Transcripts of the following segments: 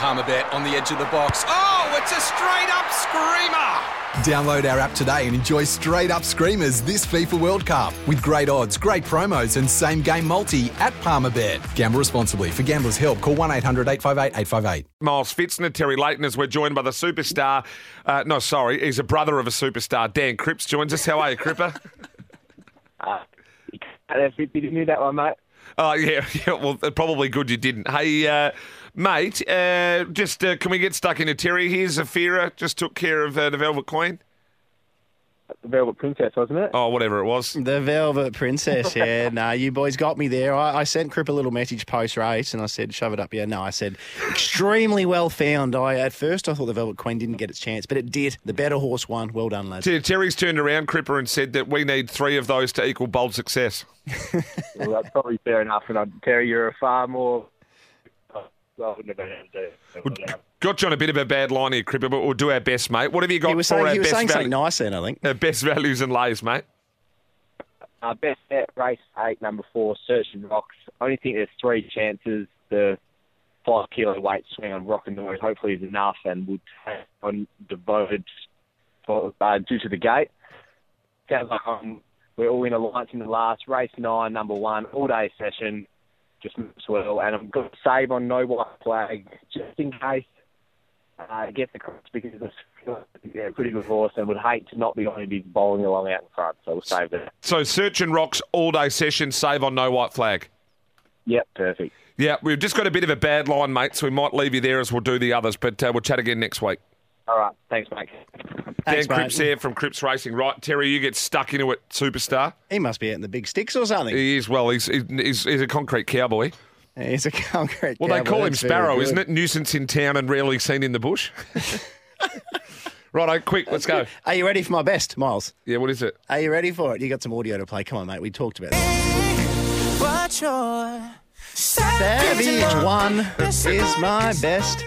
Palmerbet on the edge of the box. Oh, it's a straight up screamer! Download our app today and enjoy straight up screamers this FIFA World Cup with great odds, great promos, and same game multi at Palmerbet. Gamble responsibly. For gamblers' help, call 1 800 858 858. Miles Fitzner, Terry Leighton, as we're joined by the superstar. Uh, no, sorry, he's a brother of a superstar. Dan Cripps joins us. How are you, Cripper? Uh, that's it. Did you knew that one, mate? Oh, yeah, yeah. Well, probably good you didn't. Hey, uh, mate, uh, just uh, can we get stuck into Terry here? Zafira just took care of uh, the Velvet Queen. The Velvet Princess, wasn't it? Oh, whatever it was. The Velvet Princess, yeah. no, you boys got me there. I, I sent Crip a little message post race and I said, shove it up. Yeah, no, I said, extremely well found. I At first, I thought the Velvet Queen didn't get its chance, but it did. The better horse won. Well done, lads. Ter- Terry's turned around, Cripper, and said that we need three of those to equal bold success. Well, that's probably fair enough. And I'd Terry, you're a far more. I wouldn't have been able to do it. Got you on a bit of a bad line here, Cripper, but we'll do our best, mate. What have you got for saying, our he was best, saying valu- something nice then, I think. our best values and lays, mate? Uh, best bet, race eight, number four, Search and Rocks. Only think there's three chances. The five kilo weight swing on Rock and Noise hopefully is enough and would take on devoted for, uh, due to the gate. Sounds like um, we're all in alliance in the last race nine, number one, all day session. Just moves well, and I'm going to save on no white flag just in case uh, it gets across because it's yeah, a pretty good horse and would hate to not be going to be bowling along out in front. So we'll save that. So search and rocks all day session, save on no white flag. Yep, perfect. Yeah, we've just got a bit of a bad line, mate, so we might leave you there as we'll do the others, but uh, we'll chat again next week. All right, thanks, mate. Thanks, Dan mate. Cripps here from Cripps Racing. Right, Terry, you get stuck into it, superstar. He must be out in the big sticks or something. He is, well, he's, he's, he's a concrete cowboy. He's a concrete Well, they call him that's Sparrow, isn't it? Nuisance in town and rarely seen in the bush. Righto, quick, let's go. Are you ready for my best, Miles? Yeah, what is it? Are you ready for it? You got some audio to play. Come on, mate. We talked about it. Savage one is my best.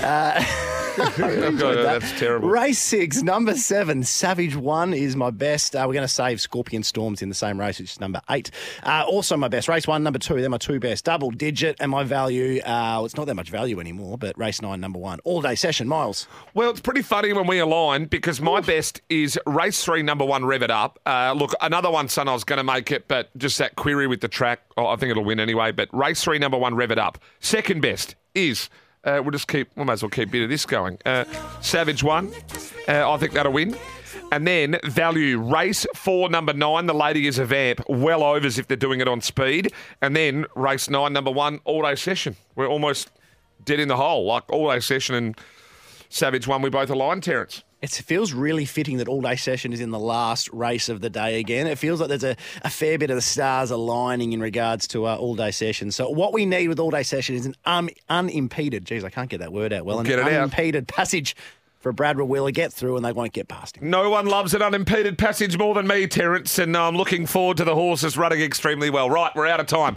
That's terrible. Race six, number seven, Savage One is my best. Uh, we're going to save Scorpion Storms in the same race, which is number eight. Uh, also, my best. Race one, number two, they're my two best. Double digit, and my value, uh, well, it's not that much value anymore, but race nine, number one. All day session, Miles. Well, it's pretty funny when we align because my best is race three, number one, rev it up. Uh, look, another one, son, I was going to make it, but just that query with the track, oh, I think it'll win anyway. But race three, number one, rev it up. Second best is. Uh, we'll just keep, we might as well keep bit of this going. Uh, Savage one, uh, I think that'll win. And then value race four, number nine. The lady is a vamp. Well overs if they're doing it on speed. And then race nine, number one, all day session. We're almost dead in the hole. Like all day session and Savage one, we both aligned, Terence. It feels really fitting that all day session is in the last race of the day again. It feels like there's a, a fair bit of the stars aligning in regards to uh, all day session. So, what we need with all day session is an um, unimpeded, geez, I can't get that word out well, an Get it out. unimpeded passage for Brad to get through and they won't get past him. No one loves an unimpeded passage more than me, Terence, and I'm looking forward to the horses running extremely well. Right, we're out of time.